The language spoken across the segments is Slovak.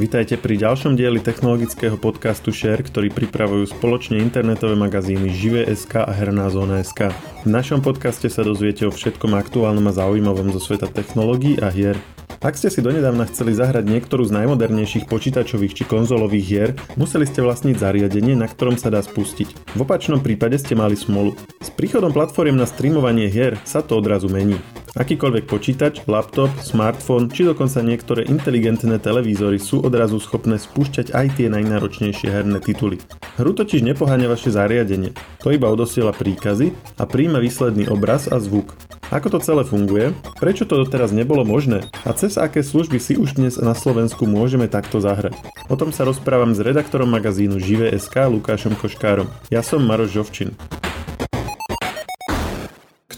Vítajte pri ďalšom dieli technologického podcastu Share, ktorý pripravujú spoločne internetové magazíny Živé.sk a Herná zóna.sk. V našom podcaste sa dozviete o všetkom aktuálnom a zaujímavom zo sveta technológií a hier. Ak ste si donedávna chceli zahrať niektorú z najmodernejších počítačových či konzolových hier, museli ste vlastniť zariadenie, na ktorom sa dá spustiť. V opačnom prípade ste mali smolu. S príchodom platformiem na streamovanie hier sa to odrazu mení. Akýkoľvek počítač, laptop, smartfón či dokonca niektoré inteligentné televízory sú odrazu schopné spúšťať aj tie najnáročnejšie herné tituly. Hru totiž nepoháňa vaše zariadenie, to iba odosiela príkazy a príjma výsledný obraz a zvuk. Ako to celé funguje? Prečo to doteraz nebolo možné? A cez aké služby si už dnes na Slovensku môžeme takto zahrať? O tom sa rozprávam s redaktorom magazínu Živé.sk Lukášom Koškárom. Ja som Maroš Žovčin.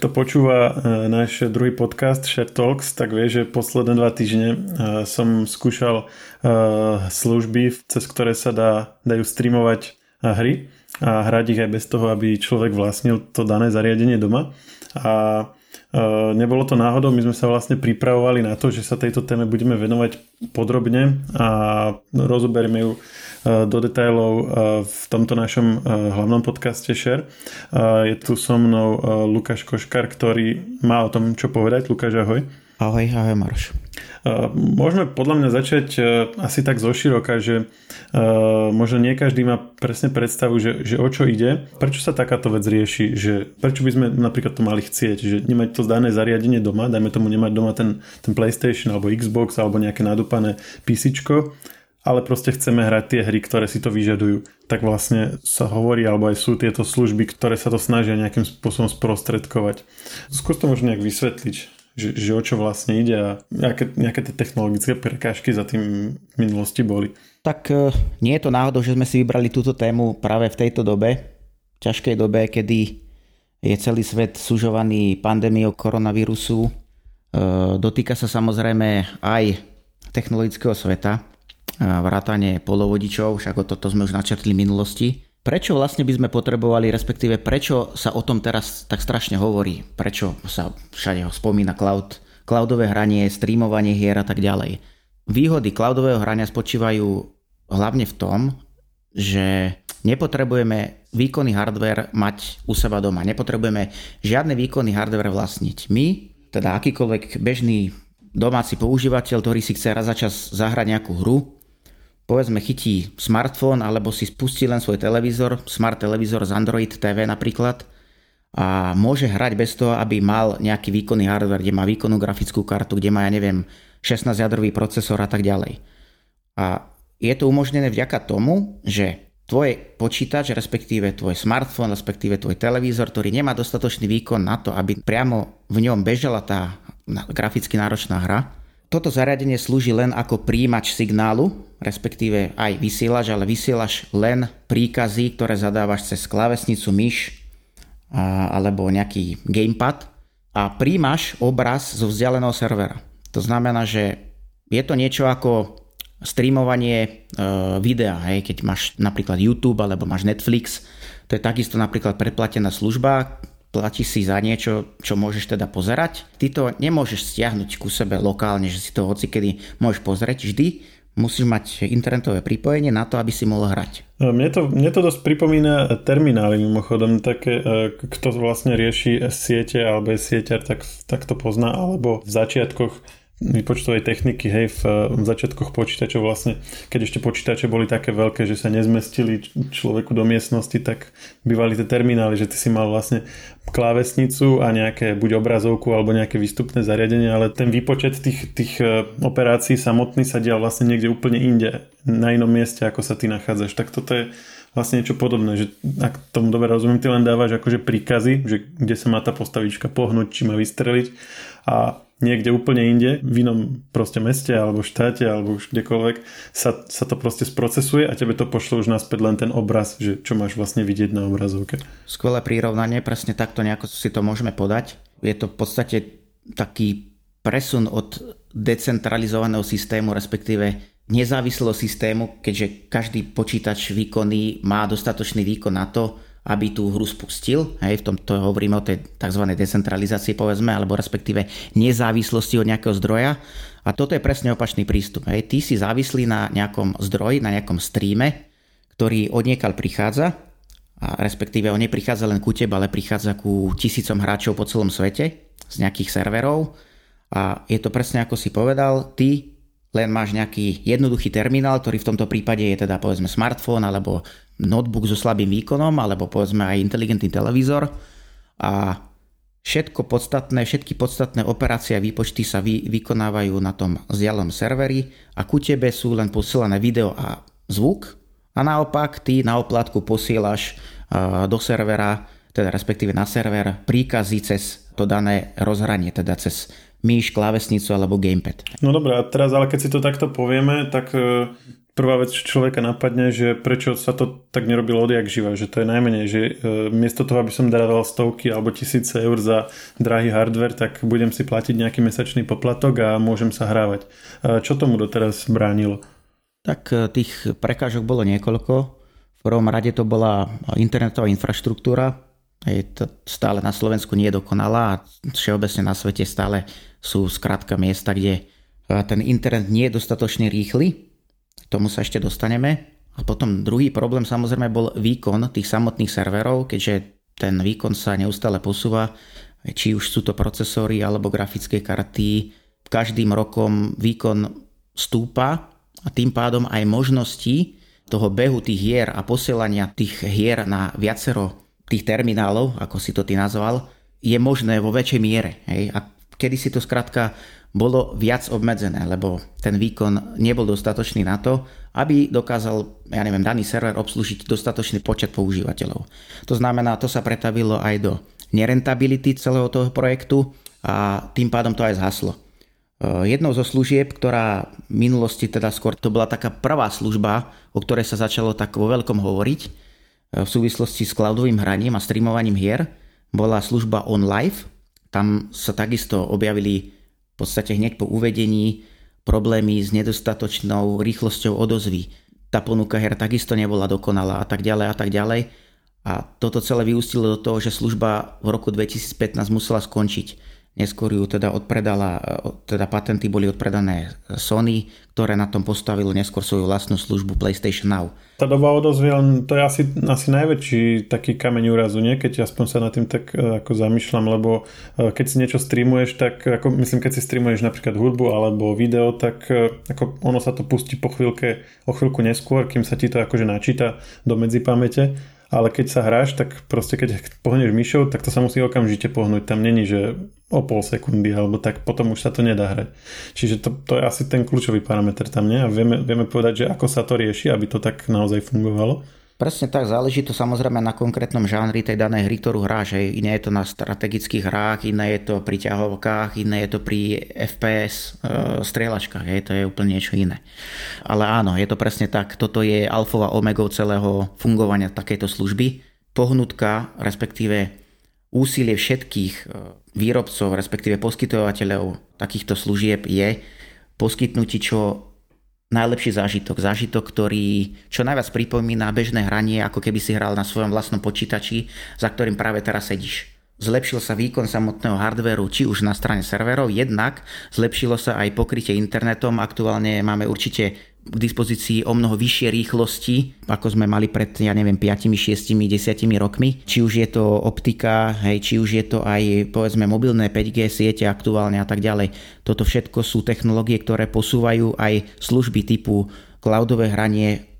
Kto počúva e, náš druhý podcast Share Talks, tak vie, že posledné dva týždne e, som skúšal e, služby, cez ktoré sa dá, dajú streamovať hry a hrať ich aj bez toho, aby človek vlastnil to dané zariadenie doma. A nebolo to náhodou, my sme sa vlastne pripravovali na to, že sa tejto téme budeme venovať podrobne a rozoberieme ju eh, do detailov eh, v tomto našom hlavnom podcaste Share. Je tu so mnou Lukáš Koškar, ktorý má o tom čo povedať. Lukáš, ahoj. Ahoj, ahoj Maroš. Môžeme podľa mňa začať asi tak zoširoka, že možno nie každý má presne predstavu, že, že o čo ide. Prečo sa takáto vec rieši? Že, prečo by sme napríklad to mali chcieť? Že nemať to dané zariadenie doma, dajme tomu nemať doma ten, ten PlayStation alebo Xbox alebo nejaké nadúpané PC, ale proste chceme hrať tie hry, ktoré si to vyžadujú. Tak vlastne sa hovorí, alebo aj sú tieto služby, ktoré sa to snažia nejakým spôsobom sprostredkovať. Skús to možno nejak vysvetliť že, že o čo vlastne ide a nejaké, nejaké tie technologické prekážky za tým v minulosti boli. Tak e, nie je to náhodou, že sme si vybrali túto tému práve v tejto dobe, ťažkej dobe, kedy je celý svet sužovaný pandémiou koronavírusu. E, dotýka sa samozrejme aj technologického sveta, vrátane polovodičov, však toto sme už načrtli v minulosti. Prečo vlastne by sme potrebovali, respektíve prečo sa o tom teraz tak strašne hovorí? Prečo sa všade spomína cloud, cloudové hranie, streamovanie hier a tak ďalej? Výhody cloudového hrania spočívajú hlavne v tom, že nepotrebujeme výkonný hardware mať u seba doma. Nepotrebujeme žiadny výkonný hardware vlastniť. My, teda akýkoľvek bežný domáci používateľ, ktorý si chce raz za čas zahrať nejakú hru, povedzme chytí smartfón alebo si spustí len svoj televízor, smart televízor z Android TV napríklad a môže hrať bez toho, aby mal nejaký výkonný hardware, kde má výkonnú grafickú kartu, kde má, ja neviem, 16-jadrový procesor a tak ďalej. A je to umožnené vďaka tomu, že tvoj počítač, respektíve tvoj smartfón, respektíve tvoj televízor, ktorý nemá dostatočný výkon na to, aby priamo v ňom bežala tá graficky náročná hra, toto zariadenie slúži len ako príjimač signálu, respektíve aj vysielač, ale vysielaš len príkazy, ktoré zadávaš cez klávesnicu, myš alebo nejaký gamepad a príjmaš obraz zo vzdialeného servera. To znamená, že je to niečo ako streamovanie e, videa, hej, keď máš napríklad YouTube alebo máš Netflix, to je takisto napríklad predplatená služba, platíš si za niečo, čo môžeš teda pozerať. Ty to nemôžeš stiahnuť ku sebe lokálne, že si to hoci kedy môžeš pozrieť. Vždy musíš mať internetové pripojenie na to, aby si mohol hrať. E, mne to, mne to dosť pripomína terminály mimochodom, také, e, kto vlastne rieši siete alebo je sieťar, tak, tak to pozná, alebo v začiatkoch výpočtovej techniky, hej, v, v začiatkoch počítačov vlastne, keď ešte počítače boli také veľké, že sa nezmestili človeku do miestnosti, tak bývali tie terminály, že ty si mal vlastne klávesnicu a nejaké buď obrazovku alebo nejaké výstupné zariadenie, ale ten výpočet tých, tých e, operácií samotný sa dial vlastne niekde úplne inde, na inom mieste, ako sa ty nachádzaš. Tak toto je vlastne niečo podobné, že ak tomu dobre rozumiem, ty len dávaš akože príkazy, že kde sa má tá postavička pohnúť, či má vystreliť a niekde úplne inde, v inom proste meste alebo štáte alebo už kdekoľvek sa, sa to proste sprocesuje a tebe to pošlo už naspäť len ten obraz, že čo máš vlastne vidieť na obrazovke. Skvelé prírovnanie, presne takto nejako si to môžeme podať. Je to v podstate taký presun od decentralizovaného systému, respektíve nezávislého systému, keďže každý počítač výkonný má dostatočný výkon na to, aby tú hru spustil. Hej, v tomto hovoríme o tej tzv. decentralizácii, povedzme, alebo respektíve nezávislosti od nejakého zdroja. A toto je presne opačný prístup. Hej. Ty si závislý na nejakom zdroji, na nejakom streame, ktorý odniekal prichádza, a respektíve on neprichádza len ku tebe, ale prichádza ku tisícom hráčov po celom svete z nejakých serverov. A je to presne ako si povedal, ty len máš nejaký jednoduchý terminál, ktorý v tomto prípade je teda povedzme smartfón alebo notebook so slabým výkonom alebo povedzme aj inteligentný televízor. A všetko podstatné, všetky podstatné operácie a výpočty sa vy, vykonávajú na tom vzdialenom serveri a ku tebe sú len posielané video a zvuk. A naopak ty na oplatku posielaš do servera, teda respektíve na server príkazy cez to dané rozhranie, teda cez myš, klávesnicu alebo gamepad. No dobré, a teraz ale keď si to takto povieme, tak e, prvá vec človeka napadne, že prečo sa to tak nerobilo odjak živa, že to je najmenej, že e, miesto toho, aby som dával stovky alebo tisíce eur za drahý hardware, tak budem si platiť nejaký mesačný poplatok a môžem sa hrávať. E, čo tomu doteraz bránilo? Tak tých prekážok bolo niekoľko. V prvom rade to bola internetová infraštruktúra, je to stále na Slovensku nie je dokonalá a všeobecne na svete stále sú skrátka miesta, kde ten internet nie je dostatočne rýchly. K tomu sa ešte dostaneme. A potom druhý problém samozrejme bol výkon tých samotných serverov, keďže ten výkon sa neustále posúva, či už sú to procesory alebo grafické karty. Každým rokom výkon stúpa a tým pádom aj možnosti toho behu tých hier a posielania tých hier na viacero tých terminálov, ako si to ty nazval, je možné vo väčšej miere. Hej? A kedy si to skrátka bolo viac obmedzené, lebo ten výkon nebol dostatočný na to, aby dokázal, ja neviem, daný server obslúžiť dostatočný počet používateľov. To znamená, to sa pretavilo aj do nerentability celého toho projektu a tým pádom to aj zhaslo. E, jednou zo služieb, ktorá v minulosti teda skôr to bola taká prvá služba, o ktorej sa začalo tak vo veľkom hovoriť, v súvislosti s cloudovým hraním a streamovaním hier bola služba OnLive. Tam sa takisto objavili v podstate hneď po uvedení problémy s nedostatočnou rýchlosťou odozvy. Tá ponuka her takisto nebola dokonalá a tak ďalej a tak ďalej. A toto celé vyústilo do toho, že služba v roku 2015 musela skončiť Neskôr ju teda odpredala, teda patenty boli odpredané Sony, ktoré na tom postavilo neskôr svoju vlastnú službu PlayStation Now. Tá doba odozvy, to je asi, asi najväčší taký kameň úrazu, nie? Keď aspoň sa nad tým tak e, ako zamýšľam, lebo e, keď si niečo streamuješ, tak ako myslím, keď si streamuješ napríklad hudbu alebo video, tak e, ako ono sa to pustí po chvíľke, o chvíľku neskôr, kým sa ti to akože načíta do medzipamäte ale keď sa hráš, tak proste keď pohneš myšou, tak to sa musí okamžite pohnúť. Tam není, že o pol sekundy, alebo tak potom už sa to nedá hrať. Čiže to, to je asi ten kľúčový parameter tam, nie? A vieme, vieme povedať, že ako sa to rieši, aby to tak naozaj fungovalo. Presne tak, záleží to samozrejme na konkrétnom žánri tej danej hry, ktorú hráš. Hej. Iné je to na strategických hrách, iné je to pri ťahovkách, iné je to pri FPS e, strieľačkách, hej. to je úplne niečo iné. Ale áno, je to presne tak, toto je alfova omegou celého fungovania takejto služby. Pohnutka, respektíve úsilie všetkých e, výrobcov, respektíve poskytovateľov takýchto služieb je poskytnúť čo najlepší zážitok. Zážitok, ktorý čo najviac pripomína bežné hranie, ako keby si hral na svojom vlastnom počítači, za ktorým práve teraz sedíš. Zlepšil sa výkon samotného hardveru, či už na strane serverov, jednak zlepšilo sa aj pokrytie internetom. Aktuálne máme určite k dispozícii o mnoho vyššie rýchlosti, ako sme mali pred, ja neviem, 5, 6, 10 rokmi. Či už je to optika, hej, či už je to aj, povedzme, mobilné 5G siete aktuálne a tak ďalej. Toto všetko sú technológie, ktoré posúvajú aj služby typu cloudové hranie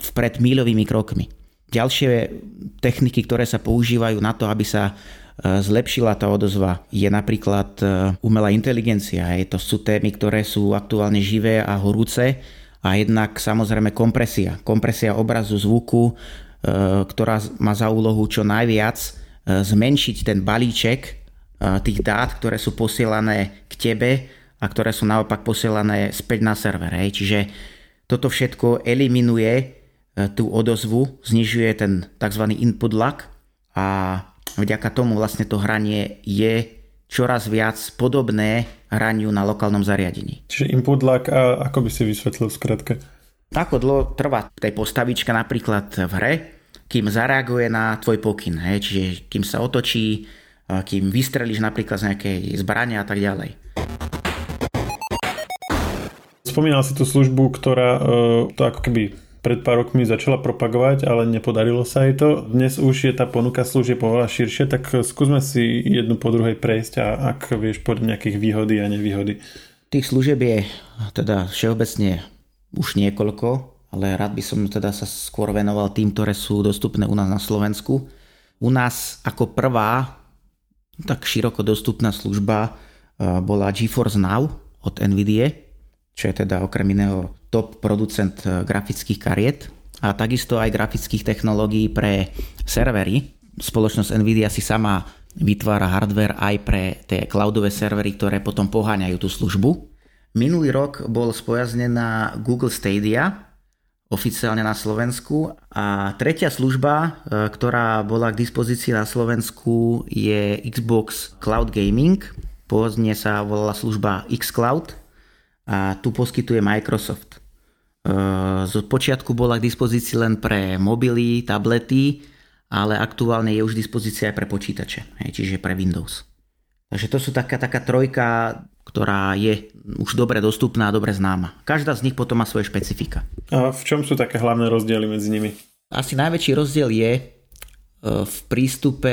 vpred míľovými krokmi. Ďalšie techniky, ktoré sa používajú na to, aby sa e, zlepšila tá odozva, je napríklad e, umelá inteligencia. To sú témy, ktoré sú aktuálne živé a horúce a jednak samozrejme kompresia. Kompresia obrazu, zvuku, e, ktorá má za úlohu čo najviac e, zmenšiť ten balíček e, tých dát, ktoré sú posielané k tebe a ktoré sú naopak posielané späť na server. Hej. Čiže toto všetko eliminuje tú odozvu, znižuje ten tzv. input lag a vďaka tomu vlastne to hranie je čoraz viac podobné hraniu na lokálnom zariadení. Čiže input lag, a ako by si vysvetlil skratke? Ako dlho trvá tej postavička napríklad v hre, kým zareaguje na tvoj pokyn. Hej? Čiže kým sa otočí, kým vystrelíš napríklad z nejakej zbrania a tak ďalej. Spomínal si tú službu, ktorá to ako keby pred pár rokmi začala propagovať, ale nepodarilo sa jej to. Dnes už je tá ponuka služieb oveľa širšie, tak skúsme si jednu po druhej prejsť a ak vieš pod nejakých výhody a nevýhody. Tých služieb je teda všeobecne už niekoľko, ale rád by som teda sa skôr venoval tým, ktoré sú dostupné u nás na Slovensku. U nás ako prvá tak široko dostupná služba eh, bola GeForce Now od NVIDIA, čo je teda okrem iného top producent eh, grafických kariet a takisto aj grafických technológií pre servery. Spoločnosť Nvidia si sama vytvára hardware aj pre tie cloudové servery, ktoré potom poháňajú tú službu. Minulý rok bol spojaznená Google Stadia, oficiálne na Slovensku. A tretia služba, eh, ktorá bola k dispozícii na Slovensku je Xbox Cloud Gaming. Pôvodne sa volala služba xCloud a tu poskytuje Microsoft. E, z počiatku bola k dispozícii len pre mobily, tablety, ale aktuálne je už dispozícia aj pre počítače, čiže pre Windows. Takže to sú taká, taká trojka, ktorá je už dobre dostupná a dobre známa. Každá z nich potom má svoje špecifika. A v čom sú také hlavné rozdiely medzi nimi? Asi najväčší rozdiel je e, v prístupe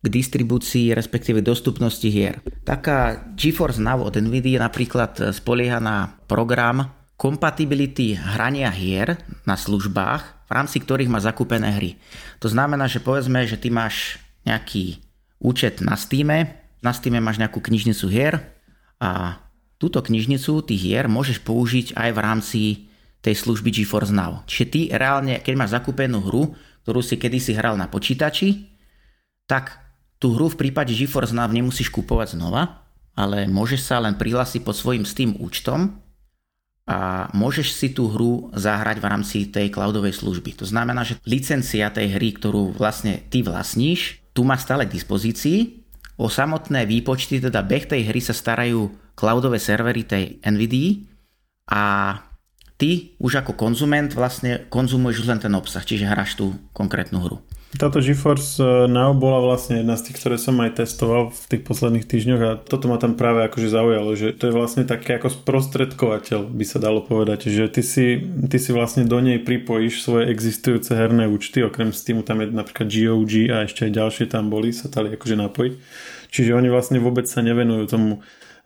k distribúcii, respektíve dostupnosti hier. Taká GeForce Now od NVIDIA napríklad spolieha na program kompatibility hrania hier na službách, v rámci ktorých má zakúpené hry. To znamená, že povedzme, že ty máš nejaký účet na Steam, na Steam máš nejakú knižnicu hier a túto knižnicu tých hier môžeš použiť aj v rámci tej služby GeForce Now. Čiže ty reálne, keď máš zakúpenú hru, ktorú si kedysi hral na počítači, tak tú hru v prípade GeForce Now nemusíš kupovať znova, ale môžeš sa len prihlásiť pod svojim Steam účtom a môžeš si tú hru zahrať v rámci tej cloudovej služby. To znamená, že licencia tej hry, ktorú vlastne ty vlastníš, tu má stále k dispozícii. O samotné výpočty, teda beh tej hry sa starajú cloudové servery tej NVIDIA a ty už ako konzument vlastne konzumuješ len ten obsah, čiže hráš tú konkrétnu hru. Táto GeForce eh, Now bola vlastne jedna z tých, ktoré som aj testoval v tých posledných týždňoch a toto ma tam práve akože zaujalo, že to je vlastne také ako sprostredkovateľ, by sa dalo povedať, že ty si, ty si vlastne do nej pripojíš svoje existujúce herné účty, okrem Steamu tam je napríklad GOG a ešte aj ďalšie tam boli, sa dali akože napojiť. Čiže oni vlastne vôbec sa nevenujú tomu,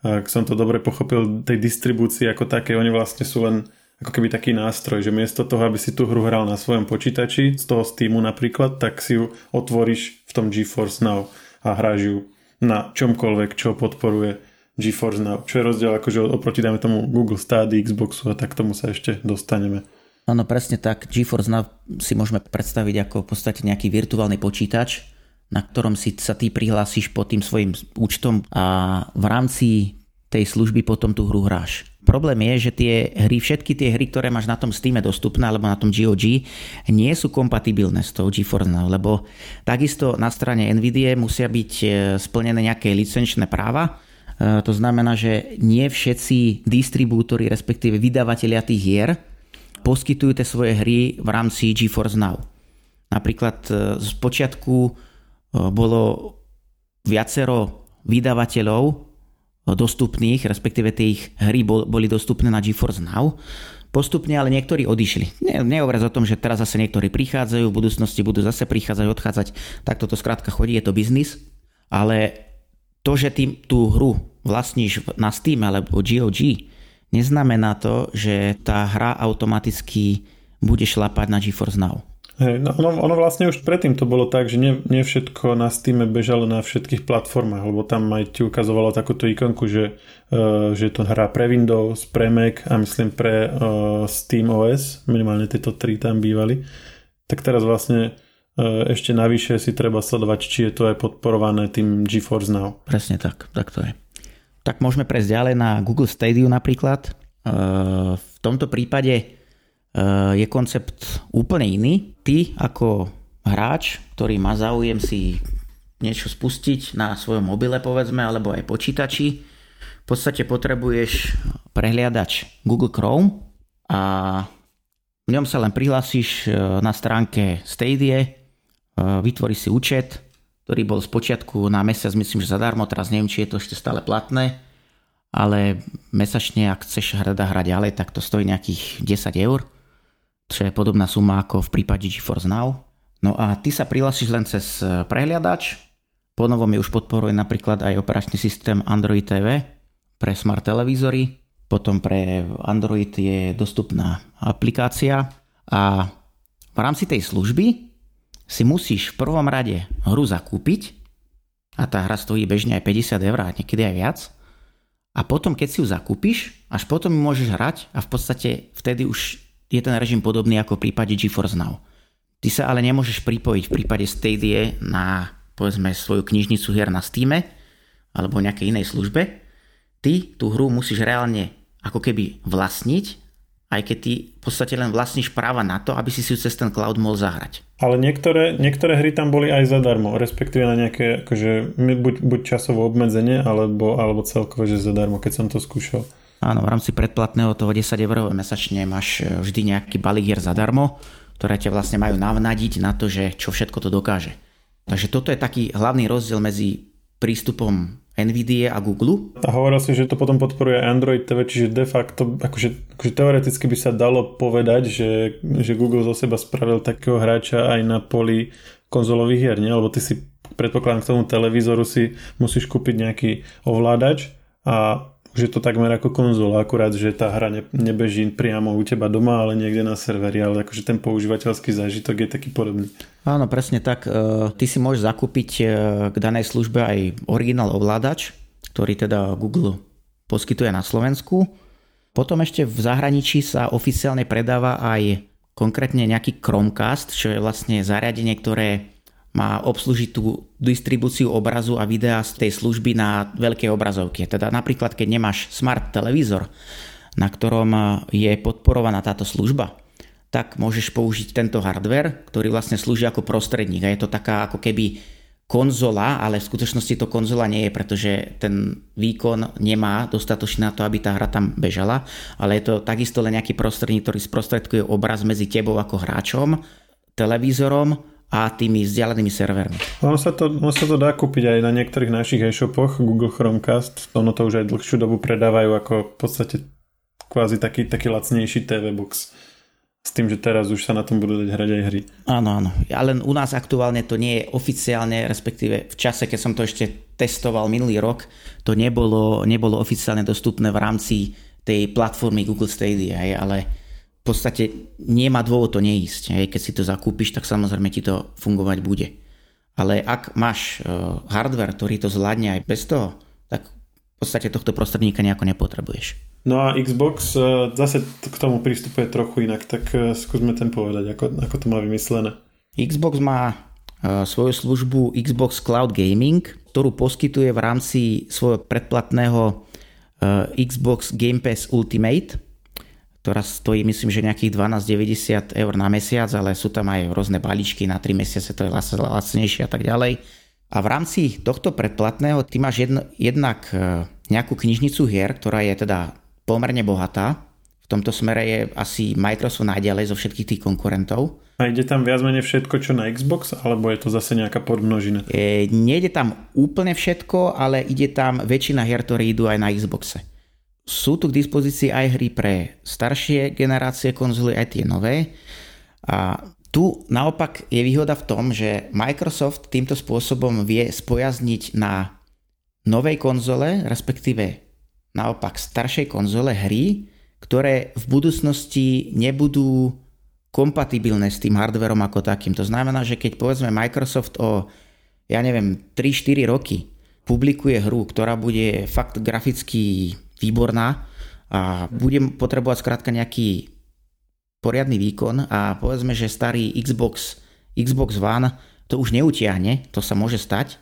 ak som to dobre pochopil, tej distribúcii ako také, oni vlastne sú len ako keby taký nástroj, že miesto toho, aby si tú hru hral na svojom počítači, z toho Steamu napríklad, tak si ju otvoríš v tom GeForce Now a hráš ju na čomkoľvek, čo podporuje GeForce Now. Čo je rozdiel akože oproti dajme tomu Google Stadia, Xboxu a tak tomu sa ešte dostaneme. Áno, presne tak. GeForce Now si môžeme predstaviť ako v podstate nejaký virtuálny počítač, na ktorom si sa ty prihlásiš pod tým svojim účtom a v rámci tej služby potom tú hru hráš. Problém je, že tie hry, všetky tie hry, ktoré máš na tom Steam dostupné alebo na tom GOG, nie sú kompatibilné s tou GeForce Now, lebo takisto na strane NVIDIA musia byť e, splnené nejaké licenčné práva, e, to znamená, že nie všetci distribútory, respektíve vydavatelia tých hier, poskytujú tie svoje hry v rámci GeForce Now. Napríklad e, z počiatku bolo viacero vydavateľov, dostupných, respektíve tie ich hry boli dostupné na GeForce Now. Postupne ale niektorí odišli. Ne, nehovoriac o tom, že teraz zase niektorí prichádzajú, v budúcnosti budú zase prichádzať, odchádzať. Tak toto skrátka chodí, je to biznis. Ale to, že ty tú hru vlastníš na Steam alebo GOG, neznamená to, že tá hra automaticky bude šlapať na GeForce Now. Hej, no ono, ono vlastne už predtým to bolo tak, že nie, nie všetko na Steam bežalo na všetkých platformách, lebo tam aj ti ukazovalo takúto ikonku, že, uh, že to hrá pre Windows, pre Mac a myslím pre uh, Steam OS, minimálne tieto tri tam bývali. Tak teraz vlastne uh, ešte navyše si treba sledovať, či je to aj podporované tým GeForce Now. Presne tak, tak to je. Tak môžeme prejsť ďalej na Google Stadia napríklad. Uh, v tomto prípade je koncept úplne iný. Ty ako hráč, ktorý má záujem si niečo spustiť na svojom mobile povedzme, alebo aj počítači, v podstate potrebuješ prehliadač Google Chrome a v ňom sa len prihlásiš eh, na stránke Stadia, vytvorí si účet, ktorý bol z počiatku na mesiac, myslím, že zadarmo, teraz neviem, či je to ešte stále platné, ale mesačne, ak chceš hrať a hrať ďalej, tak to stojí nejakých 10 eur, čo je podobná suma ako v prípade GeForce Now. No a ty sa prihlásiš len cez prehliadač, ponovom je už podporuje napríklad aj operačný systém Android TV pre smart televízory, potom pre Android je dostupná aplikácia. A v rámci tej služby si musíš v prvom rade hru zakúpiť. A tá hra stojí bežne aj 50 eur a niekedy aj viac. A potom, keď si ju zakúpiš, až potom ju môžeš hrať a v podstate vtedy už je ten režim podobný ako v prípade GeForce Now. Ty sa ale nemôžeš pripojiť v prípade Stadia na povedzme svoju knižnicu hier na Steam alebo nejakej inej službe. Ty tú hru musíš reálne ako keby vlastniť aj keď ty v podstate len vlastníš práva na to, aby si si cez ten cloud mohol zahrať. Ale niektoré, niektoré hry tam boli aj zadarmo, respektíve na nejaké akože, buď, buď časovo obmedzenie, alebo, alebo celkové, že zadarmo, keď som to skúšal. Áno, v rámci predplatného toho 10 eur mesačne máš e, vždy nejaký balík hier zadarmo, ktoré ťa vlastne majú navnadiť na to, že čo všetko to dokáže. Takže toto je taký hlavný rozdiel medzi prístupom NVIDIA a Google. A hovoril si, že to potom podporuje Android TV, čiže de facto, akože, akože teoreticky by sa dalo povedať, že, že Google zo seba spravil takého hráča aj na poli konzolových hier, nie? Lebo ty si predpokladám k tomu televízoru si musíš kúpiť nejaký ovládač a už je to takmer ako konzola, akurát, že tá hra ne, nebeží priamo u teba doma, ale niekde na serveri, ale akože ten používateľský zážitok je taký podobný. Áno, presne tak. E, ty si môžeš zakúpiť e, k danej službe aj originál ovládač, ktorý teda Google poskytuje na Slovensku. Potom ešte v zahraničí sa oficiálne predáva aj konkrétne nejaký Chromecast, čo je vlastne zariadenie, ktoré má obslužiť tú distribúciu obrazu a videa z tej služby na veľkej obrazovke. Teda napríklad, keď nemáš smart televízor, na ktorom je podporovaná táto služba, tak môžeš použiť tento hardware, ktorý vlastne slúži ako prostredník. A je to taká ako keby konzola, ale v skutočnosti to konzola nie je, pretože ten výkon nemá dostatočne na to, aby tá hra tam bežala, ale je to takisto len nejaký prostredník, ktorý sprostredkuje obraz medzi tebou ako hráčom, televízorom a tými vzdialenými servermi. Ono sa, to, ono sa to dá kúpiť aj na niektorých našich e-shopoch, Google Chromecast, ono to už aj dlhšiu dobu predávajú ako v podstate kvázi taký, taký lacnejší TV box. S tým, že teraz už sa na tom budú dať hrať aj hry. Áno, áno. Ale u nás aktuálne to nie je oficiálne, respektíve v čase, keď som to ešte testoval minulý rok, to nebolo, nebolo oficiálne dostupné v rámci tej platformy Google Stadia, ale v podstate nemá dôvod to neísť. Hej. Keď si to zakúpiš, tak samozrejme ti to fungovať bude. Ale ak máš e, hardware, ktorý to zvládne aj bez toho, tak v podstate tohto prostredníka nejako nepotrebuješ. No a Xbox e, zase k tomu prístupuje trochu inak, tak e, skúsme ten povedať, ako, ako to má vymyslené. Xbox má svoju službu Xbox Cloud Gaming, ktorú poskytuje v rámci svojho predplatného Xbox Game Pass Ultimate ktorá stojí myslím, že nejakých 12,90 eur na mesiac, ale sú tam aj rôzne balíčky na 3 mesiace, to je lacnejšie a tak ďalej. A v rámci tohto predplatného ty máš jedn, jednak e, nejakú knižnicu hier, ktorá je teda pomerne bohatá. V tomto smere je asi Microsoft najďalej zo všetkých tých konkurentov. A ide tam viac menej všetko, čo na Xbox, alebo je to zase nejaká podmnožina? E, nejde tam úplne všetko, ale ide tam väčšina hier, ktoré idú aj na Xboxe. Sú tu k dispozícii aj hry pre staršie generácie konzoly, aj tie nové. A tu naopak je výhoda v tom, že Microsoft týmto spôsobom vie spojazniť na novej konzole, respektíve naopak staršej konzole hry, ktoré v budúcnosti nebudú kompatibilné s tým hardverom ako takým. To znamená, že keď povedzme Microsoft o, ja neviem, 3-4 roky publikuje hru, ktorá bude fakt graficky výborná a budem potrebovať skrátka nejaký poriadny výkon a povedzme, že starý Xbox, Xbox One to už neutiahne, to sa môže stať,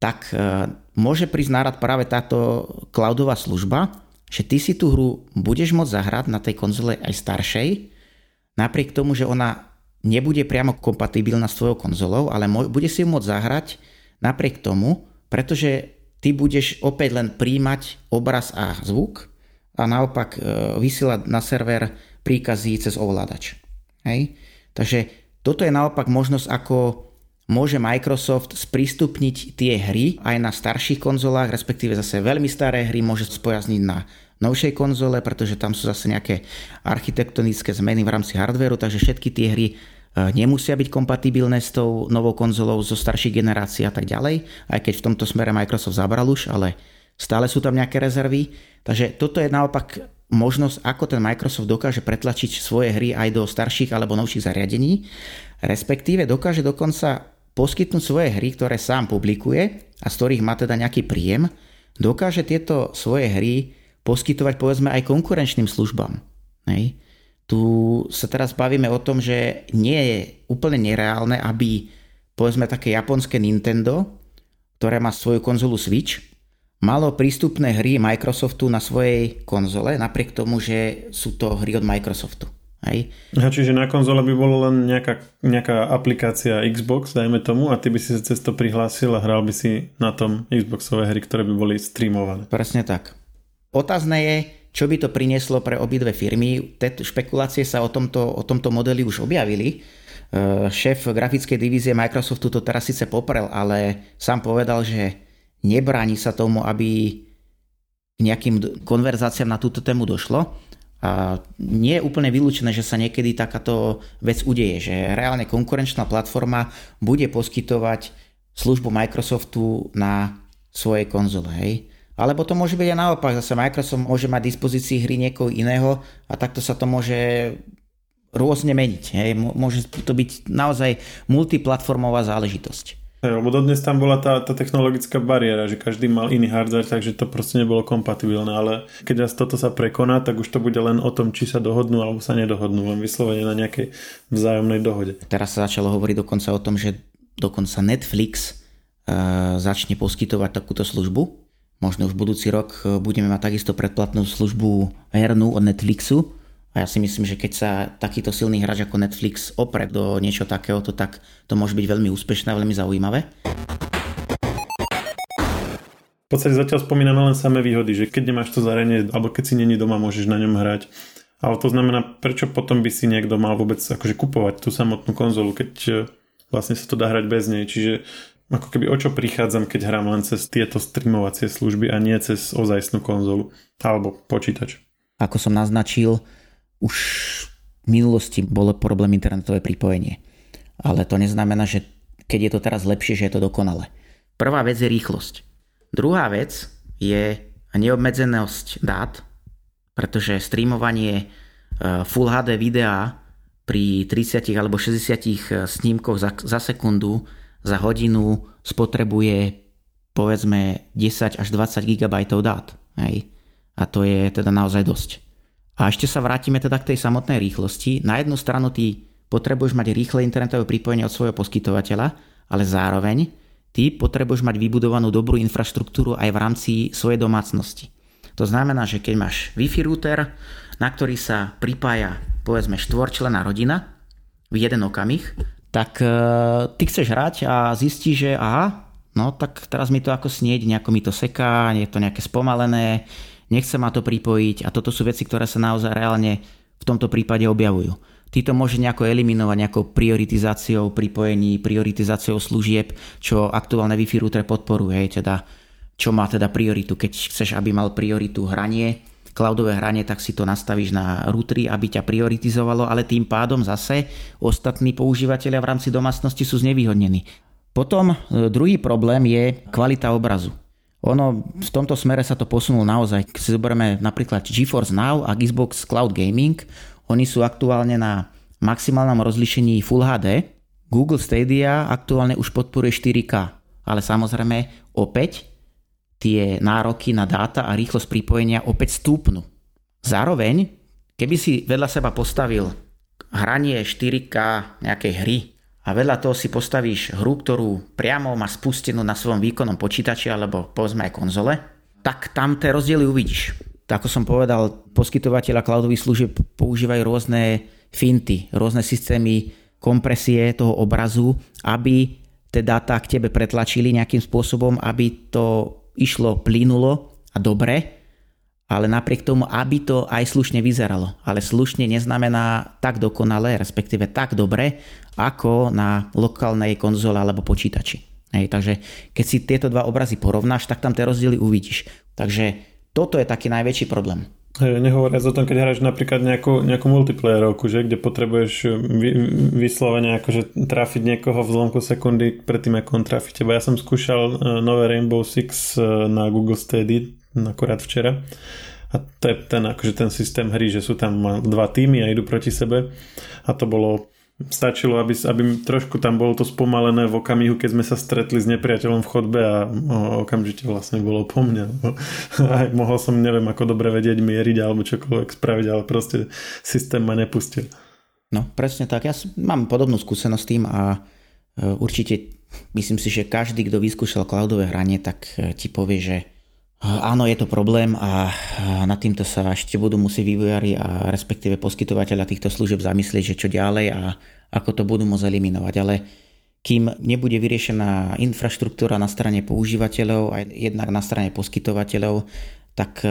tak e, môže prísť nárad práve táto cloudová služba, že ty si tú hru budeš môcť zahrať na tej konzole aj staršej, napriek tomu, že ona nebude priamo kompatibilná s tvojou konzolou, ale bude si ju môcť zahrať napriek tomu, pretože ty budeš opäť len príjmať obraz a zvuk a naopak e, vysielať na server príkazy cez ovládač. Hej? Takže toto je naopak možnosť, ako môže Microsoft sprístupniť tie hry aj na starších konzolách, respektíve zase veľmi staré hry môže spojazniť na novšej konzole, pretože tam sú zase nejaké architektonické zmeny v rámci hardwareu, takže všetky tie hry nemusia byť kompatibilné s tou novou konzolou zo starších generácií a tak ďalej, aj keď v tomto smere Microsoft zabral už, ale stále sú tam nejaké rezervy. Takže toto je naopak možnosť, ako ten Microsoft dokáže pretlačiť svoje hry aj do starších alebo novších zariadení, respektíve dokáže dokonca poskytnúť svoje hry, ktoré sám publikuje a z ktorých má teda nejaký príjem, dokáže tieto svoje hry poskytovať povedzme aj konkurenčným službám. Hej. Tu sa teraz bavíme o tom, že nie je úplne nereálne, aby povedzme také japonské Nintendo, ktoré má svoju konzolu Switch, malo prístupné hry Microsoftu na svojej konzole, napriek tomu, že sú to hry od Microsoftu. Hej. A čiže na konzole by bola len nejaká, nejaká aplikácia Xbox, dajme tomu, a ty by si sa cez to prihlásil a hral by si na tom Xboxové hry, ktoré by boli streamované. Presne tak. Otázne je, čo by to prinieslo pre obidve firmy. Tieto špekulácie sa o tomto, o tomto modeli už objavili. E, šéf grafickej divízie Microsoftu to teraz síce poprel, ale sám povedal, že nebráni sa tomu, aby k nejakým konverzáciám na túto tému došlo a nie je úplne vylúčené, že sa niekedy takáto vec udeje, že reálne konkurenčná platforma bude poskytovať službu Microsoftu na svojej konzole. Hej. Alebo to môže byť aj naopak, zase Microsoft môže mať dispozícii hry niekoho iného a takto sa to môže rôzne meniť. Hej. Môže to byť naozaj multiplatformová záležitosť. Lebo dodnes tam bola tá, tá technologická bariéra, že každý mal iný hardware, takže to proste nebolo kompatibilné, ale keď raz toto sa prekoná, tak už to bude len o tom, či sa dohodnú alebo sa nedohodnú, len vyslovene na nejakej vzájomnej dohode. Teraz sa začalo hovoriť dokonca o tom, že dokonca Netflix uh, začne poskytovať takúto službu. Možno už budúci rok e, budeme mať takisto predplatnú službu hernú od Netflixu, a ja si myslím, že keď sa takýto silný hráč ako Netflix opre do niečo takéhoto, tak to môže byť veľmi úspešné a veľmi zaujímavé. V podstate zatiaľ spomíname len samé výhody, že keď nemáš to zariadenie, alebo keď si není doma, môžeš na ňom hrať. Ale to znamená, prečo potom by si niekto mal vôbec akože kupovať tú samotnú konzolu, keď e, vlastne sa to dá hrať bez nej. Čiže ako keby o čo prichádzam, keď hrám len cez tieto streamovacie služby a nie cez ozajstnú konzolu alebo počítač. Ako som naznačil, už v minulosti bolo problém internetové pripojenie. Ale to neznamená, že keď je to teraz lepšie, že je to dokonale. Prvá vec je rýchlosť. Druhá vec je neobmedzenosť dát, pretože streamovanie e, Full HD videa pri 30 alebo 60 snímkoch za, za sekundu za hodinu spotrebuje povedzme 10 až 20 GB dát. Hej. A to je teda naozaj dosť. A ešte sa vrátime teda k tej samotnej rýchlosti. Na jednu stranu ty potrebuješ mať rýchle internetové pripojenie od svojho poskytovateľa, ale zároveň ty potrebuješ mať vybudovanú dobrú infraštruktúru aj v rámci svojej domácnosti. To znamená, že keď máš Wi-Fi router, na ktorý sa pripája povedzme štvorčlená rodina v jeden okamih, tak e, ty chceš hrať a zistíš, že aha, no tak teraz mi to ako snieť, nejako mi to seká, je to nejaké spomalené, nechce ma to pripojiť a toto sú veci, ktoré sa naozaj reálne v tomto prípade objavujú. Ty to môže nejako eliminovať nejakou prioritizáciou pripojení, prioritizáciou služieb, čo aktuálne Wi-Fi router podporuje, teda čo má teda prioritu. Keď chceš, aby mal prioritu hranie, cloudové hranie, tak si to nastavíš na routery, aby ťa prioritizovalo, ale tým pádom zase ostatní používateľia v rámci domácnosti sú znevýhodnení. Potom e, druhý problém je kvalita obrazu. Ono v tomto smere sa to posunulo naozaj. Keď si zoberieme napríklad GeForce Now a Xbox Cloud Gaming, oni sú aktuálne na maximálnom rozlišení Full HD. Google Stadia aktuálne už podporuje 4K, ale samozrejme opäť tie nároky na dáta a rýchlosť pripojenia opäť stúpnu. Zároveň, keby si vedľa seba postavil hranie 4K nejakej hry a vedľa toho si postavíš hru, ktorú priamo máš spustenú na svojom výkonnom počítači alebo povedzme aj konzole, tak tam tie rozdiely uvidíš. Ako som povedal, poskytovateľa cloudových služieb používajú rôzne finty, rôzne systémy kompresie toho obrazu, aby tie dáta k tebe pretlačili nejakým spôsobom, aby to išlo plynulo a dobre ale napriek tomu, aby to aj slušne vyzeralo. Ale slušne neznamená tak dokonale, respektíve tak dobre, ako na lokálnej konzole alebo počítači. Hej, takže keď si tieto dva obrazy porovnáš, tak tam tie rozdiely uvidíš. Takže toto je taký najväčší problém. Hej, nehovoriac o tom, keď hráš napríklad nejakú, nejakú multiplayerovku, že, kde potrebuješ vy, vyslovene akože trafiť niekoho v zlomku sekundy predtým, ako on trafi teba. Ja som skúšal e, nové Rainbow Six e, na Google Stadia akorát včera a to je ten, akože ten systém hry, že sú tam dva týmy a idú proti sebe a to bolo stačilo, aby, aby trošku tam bolo to spomalené v okamihu, keď sme sa stretli s nepriateľom v chodbe a okamžite vlastne bolo po mne. Aj mohol som, neviem, ako dobre vedieť mieriť alebo čokoľvek spraviť, ale proste systém ma nepustil. No, presne tak. Ja mám podobnú skúsenosť s tým a e, určite myslím si, že každý, kto vyskúšal cloudové hranie, tak e, ti povie, že Áno, je to problém a nad týmto sa ešte budú musieť vývojári a respektíve poskytovateľa týchto služieb zamyslieť, že čo ďalej a ako to budú môcť eliminovať. Ale kým nebude vyriešená infraštruktúra na strane používateľov a jednak na strane poskytovateľov, tak e,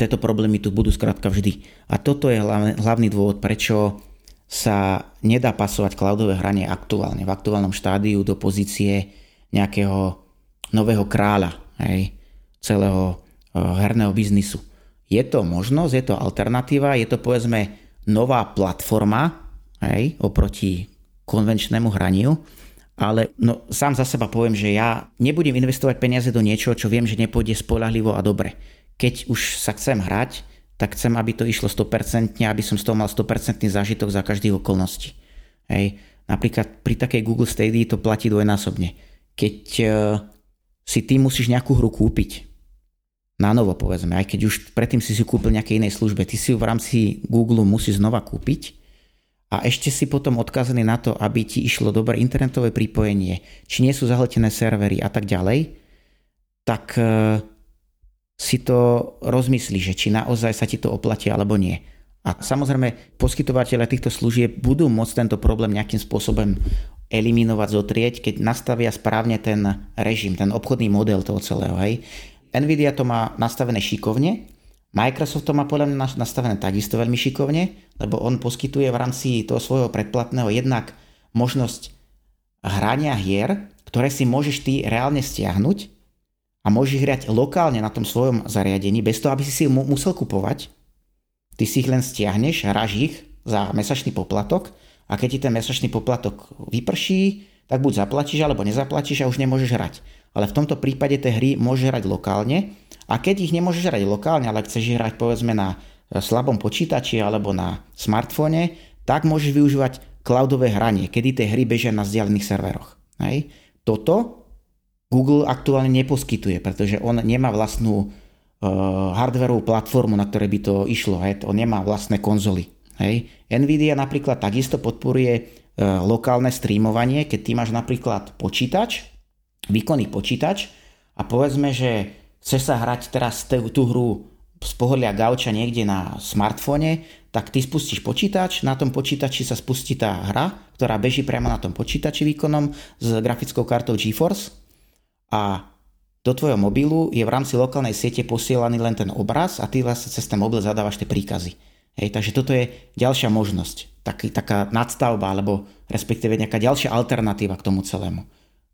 tieto problémy tu budú skrátka vždy. A toto je hlavný dôvod, prečo sa nedá pasovať cloudové hranie aktuálne, v aktuálnom štádiu do pozície nejakého nového kráľa. Hej celého eh, herného biznisu. Je to možnosť, je to alternatíva, je to povedzme nová platforma hej, oproti konvenčnému hraniu, ale no, sám za seba poviem, že ja nebudem investovať peniaze do niečoho, čo viem, že nepôjde spolahlivo a dobre. Keď už sa chcem hrať, tak chcem, aby to išlo 100%, aby som z toho mal 100% zážitok za každých okolností. Hej. Napríklad pri takej Google Stadia to platí dvojnásobne. Keď uh, si ty musíš nejakú hru kúpiť, na novo povedzme, aj keď už predtým si si kúpil nejaké inej službe, ty si ju v rámci Google musí znova kúpiť a ešte si potom odkazený na to, aby ti išlo dobré internetové pripojenie, či nie sú zahltené servery a tak ďalej, tak e, si to rozmyslí, že či naozaj sa ti to oplatí alebo nie. A samozrejme, poskytovateľe týchto služieb budú môcť tento problém nejakým spôsobom eliminovať, zotrieť, keď nastavia správne ten režim, ten obchodný model toho celého. Hej. Nvidia to má nastavené šikovne, Microsoft to má podľa mňa nastavené takisto veľmi šikovne, lebo on poskytuje v rámci toho svojho predplatného jednak možnosť hrania hier, ktoré si môžeš ty reálne stiahnuť a môžeš hrať lokálne na tom svojom zariadení, bez toho, aby si si musel kupovať. Ty si ich len stiahneš, hráš ich za mesačný poplatok a keď ti ten mesačný poplatok vyprší, tak buď zaplatíš alebo nezaplatíš a už nemôžeš hrať ale v tomto prípade tie hry môže hrať lokálne a keď ich nemôžeš hrať lokálne, ale chceš hrať povedzme na e, slabom počítači alebo na smartfóne, tak môžeš využívať cloudové hranie, kedy tie hry bežia na vzdialených serveroch. Hej. Toto Google aktuálne neposkytuje, pretože on nemá vlastnú uh, hardwareovú platformu, na ktorej by to išlo. Hej. On nemá vlastné konzoly. Hej. Nvidia napríklad takisto podporuje uh, lokálne streamovanie, keď ty máš napríklad počítač, výkonný počítač a povedzme, že chceš sa hrať teraz tú hru z pohodlia gauča niekde na smartfóne, tak ty spustíš počítač, na tom počítači sa spustí tá hra, ktorá beží priamo na tom počítači výkonom s grafickou kartou GeForce a do tvojho mobilu je v rámci lokálnej siete posielaný len ten obraz a ty vlastne cez ten mobil zadávaš tie príkazy. Hej, takže toto je ďalšia možnosť, taký, taká nadstavba alebo respektíve nejaká ďalšia alternatíva k tomu celému.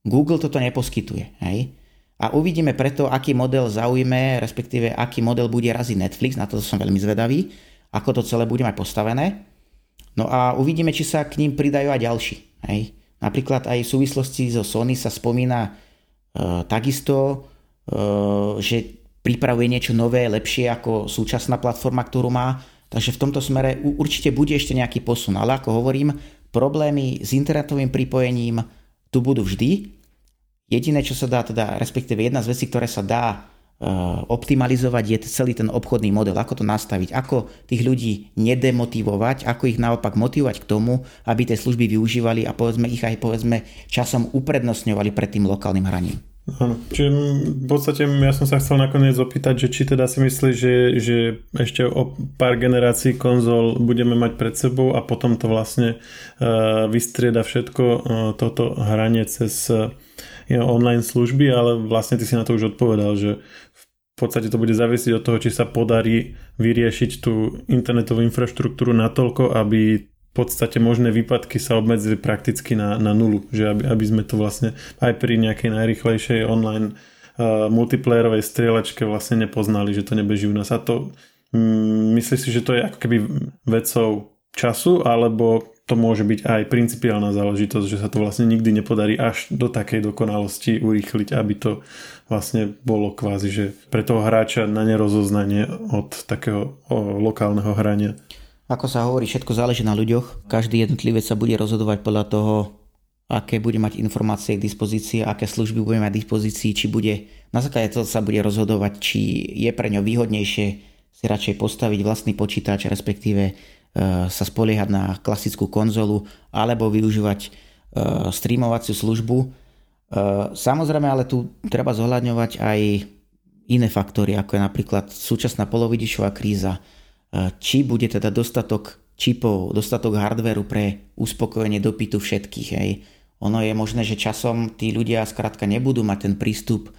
Google toto neposkytuje. Hej? A uvidíme preto, aký model zaujme, respektíve aký model bude raziť Netflix, na to som veľmi zvedavý, ako to celé bude mať postavené. No a uvidíme, či sa k ním pridajú aj ďalší. Hej? Napríklad aj v súvislosti so Sony sa spomína e, takisto, e, že pripravuje niečo nové, lepšie ako súčasná platforma, ktorú má. Takže v tomto smere určite bude ešte nejaký posun. Ale ako hovorím, problémy s internetovým pripojením, tu budú vždy. Jediné, čo sa dá, teda, respektíve jedna z vecí, ktoré sa dá e, optimalizovať je celý ten obchodný model, ako to nastaviť, ako tých ľudí nedemotivovať, ako ich naopak motivovať k tomu, aby tie služby využívali a povedzme ich aj povedzme časom uprednostňovali pred tým lokálnym hraním. Áno. Čiže v podstate ja som sa chcel nakoniec opýtať, že či teda si myslíš, že, že ešte o pár generácií konzol budeme mať pred sebou a potom to vlastne uh, vystrieda všetko uh, toto hranie cez uh, online služby, ale vlastne ty si na to už odpovedal, že v podstate to bude závisieť od toho, či sa podarí vyriešiť tú internetovú infraštruktúru natoľko, aby podstate možné výpadky sa obmedzili prakticky na, na nulu, že aby, aby sme to vlastne aj pri nejakej najrychlejšej online uh, multiplayerovej strieľačke vlastne nepoznali, že to nebeží u nás. A to mm, myslíš si, že to je ako keby vecou času, alebo to môže byť aj principiálna záležitosť, že sa to vlastne nikdy nepodarí až do takej dokonalosti urýchliť, aby to vlastne bolo kvázi, že pre toho hráča na nerozoznanie od takého o, lokálneho hrania. Ako sa hovorí, všetko záleží na ľuďoch. Každý jednotlivec sa bude rozhodovať podľa toho, aké bude mať informácie k dispozícii, aké služby bude mať k dispozícii, či bude, na základe toho sa bude rozhodovať, či je pre ňo výhodnejšie si radšej postaviť vlastný počítač, respektíve e, sa spoliehať na klasickú konzolu, alebo využívať e, streamovaciu službu. E, samozrejme, ale tu treba zohľadňovať aj iné faktory, ako je napríklad súčasná polovidičová kríza, či bude teda dostatok čipov, dostatok hardveru pre uspokojenie dopytu všetkých. Hej. Ono je možné, že časom tí ľudia skrátka nebudú mať ten prístup e,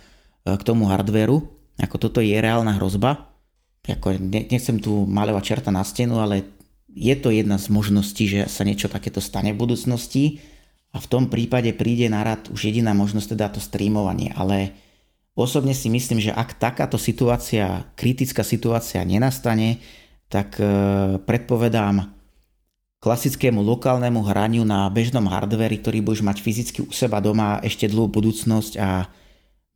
k tomu hardveru, ako toto je reálna hrozba. Ako nechcem tu malovať čerta na stenu, ale je to jedna z možností, že sa niečo takéto stane v budúcnosti a v tom prípade príde na rad už jediná možnosť teda to streamovanie, ale osobne si myslím, že ak takáto situácia, kritická situácia nenastane, tak e, predpovedám klasickému lokálnemu hraniu na bežnom hardveri, ktorý budeš mať fyzicky u seba doma ešte dlhú budúcnosť a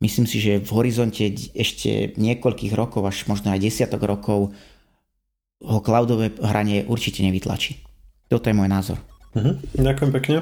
myslím si, že v horizonte ešte niekoľkých rokov, až možno aj desiatok rokov ho cloudové hranie určite nevytlačí. Toto je môj názor. Uh-huh. Ďakujem pekne.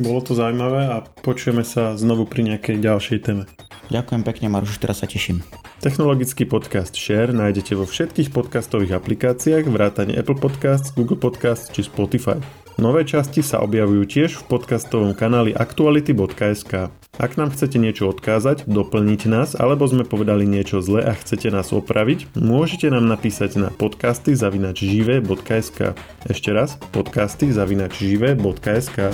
Bolo to zaujímavé a počujeme sa znovu pri nejakej ďalšej téme. Ďakujem pekne, Maruš, teraz sa teším. Technologický podcast Share nájdete vo všetkých podcastových aplikáciách vrátane Apple Podcasts, Google Podcasts či Spotify. Nové časti sa objavujú tiež v podcastovom kanáli aktuality.sk. Ak nám chcete niečo odkázať, doplniť nás, alebo sme povedali niečo zle a chcete nás opraviť, môžete nám napísať na podcasty zavinačžive.sk. Ešte raz, podcasty zavinačžive.sk.